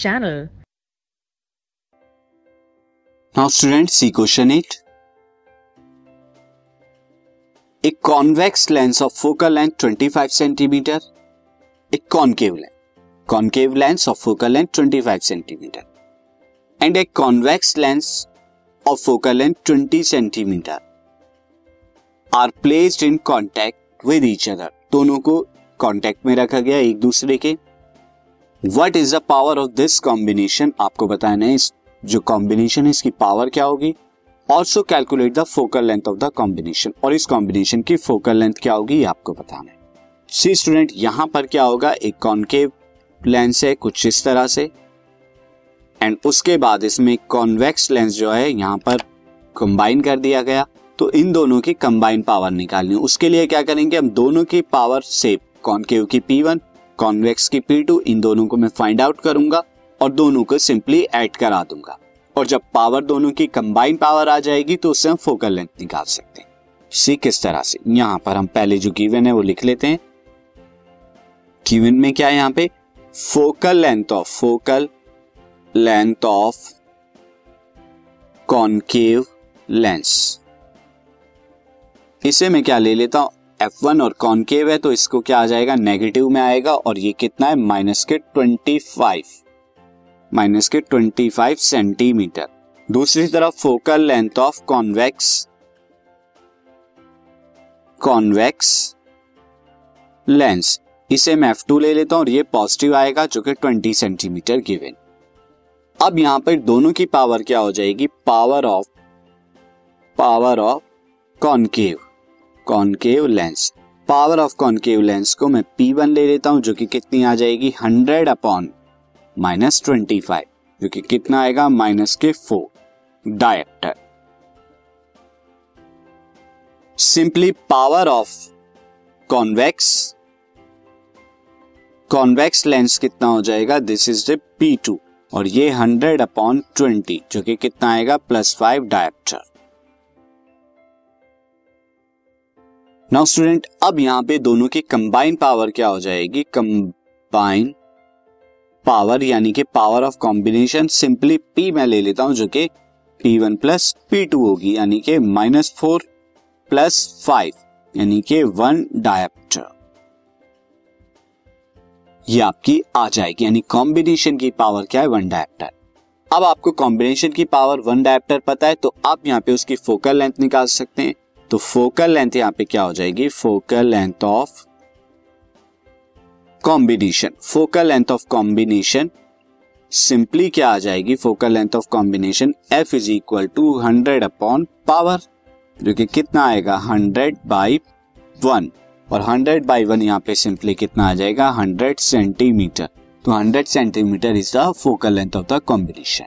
Channel now student see question it एक convex lens of focal length 25 centimetre एक concave lens concave lens of focal length 25 centimetre and एक convex lens of focal length 20 centimetre are placed in contact with each other दोनों को contact में रखा गया एक दूसरे के. What is the power of this combination आपको बताना है इस जो कॉम्बिनेशन है, इसकी पावर क्या होगी? Also calculate the focal length of the combination और इस कॉम्बिनेशन की फोकल लेंथ क्या होगी? ये आपको बताना है। सी स्टूडेंट यहाँ पर क्या होगा? एक कॉन्केव लेंस है, कुछ इस तरह से। एंड उसके बाद इसमें कॉन्वेक्स लेंस जो है, यहाँ पर कंबाइन कर दिया गया। तो इन दोनों की कंबाइन पावर निकालनी उसके लिए क्या करेंगे? हम दोनों की पावर से कॉन्केव की पी वन कॉन्वेक्स की पी टू इन दोनों को मैं फाइंड आउट करूँगा और दोनों को सिंपली ऐड करा दूँगा। और जब पावर दोनों की कंबाइन पावर आ जाएगी तो उससे हम फोकल लेंथ निकाल सकते हैं। सी किस तरह से? यहाँ पर हम पहले जो गिवन है वो लिख लेते हैं। गिवन में क्या है यहाँ पे? Focal length of focal length of concave lens इसे मैं क्या ले लेता हूँ? एफ़ वन और कॉनकेव है तो इसको क्या आ जाएगा? नेगेटिव में आएगा और ये कितना है? माइनस के ट्वेंटी फाइव माइनस के ट्वेंटी फाइव सेंटीमीटर दूसरी तरफ़ focal length of convex convex lens इसे मैं एफ़ टू ले लेता हूँ और ये पॉजिटिव आएगा जो कि ट्वेंटी सेंटीमीटर गिवन अब यहाँ पर दोनों की पावर क्या हो जाएगी? Power of power of concave concave lens power of concave lens को मैं P1 ले लेता हूँ, जो कि कितनी आ जाएगी? 100 अपॉन माइनस ट्वेंटी फाइव जो कि कितना आएगा? माइनस के four dioptre simply power of convex convex lens कितना हो जाएगा? This is the P two और ये हंड्रेड अपॉन ट्वेंटी जो कि कितना आएगा? Plus five dioptre now student अब यहाँ पे दोनों की कंबाइन पावर क्या हो जाएगी? कंबाइन पावर यानी कि power of combination simply P मैं ले लेता हूँ जो कि P one plus P two होगी, यानी कि माइनस फोर प्लस फाइव यानी कि वन डायप्टर ये आपकी आ जाएगी, यानी कॉम्बिनेशन की पावर क्या है? वन डायप्टर अब आपको कॉम्बिनेशन की पावर वन डायप्टर पता है तो आप यहाँ पे उसकी फोकल लेंथ निकाल सकते हैं। तो फोकल लेंथ यहाँ पे क्या हो जाएगी? Focal length of combination. Focal length of combination simply क्या आ जाएगी? Focal length of combination F is equal to hundred upon power जो कि कितना आएगा? हंड्रेड बाई वन और हंड्रेड बाई वन यहाँ पे सिंपली कितना आ जाएगा? हंड्रेड सेंटीमीटर तो hundred centimetre is the focal length of the combination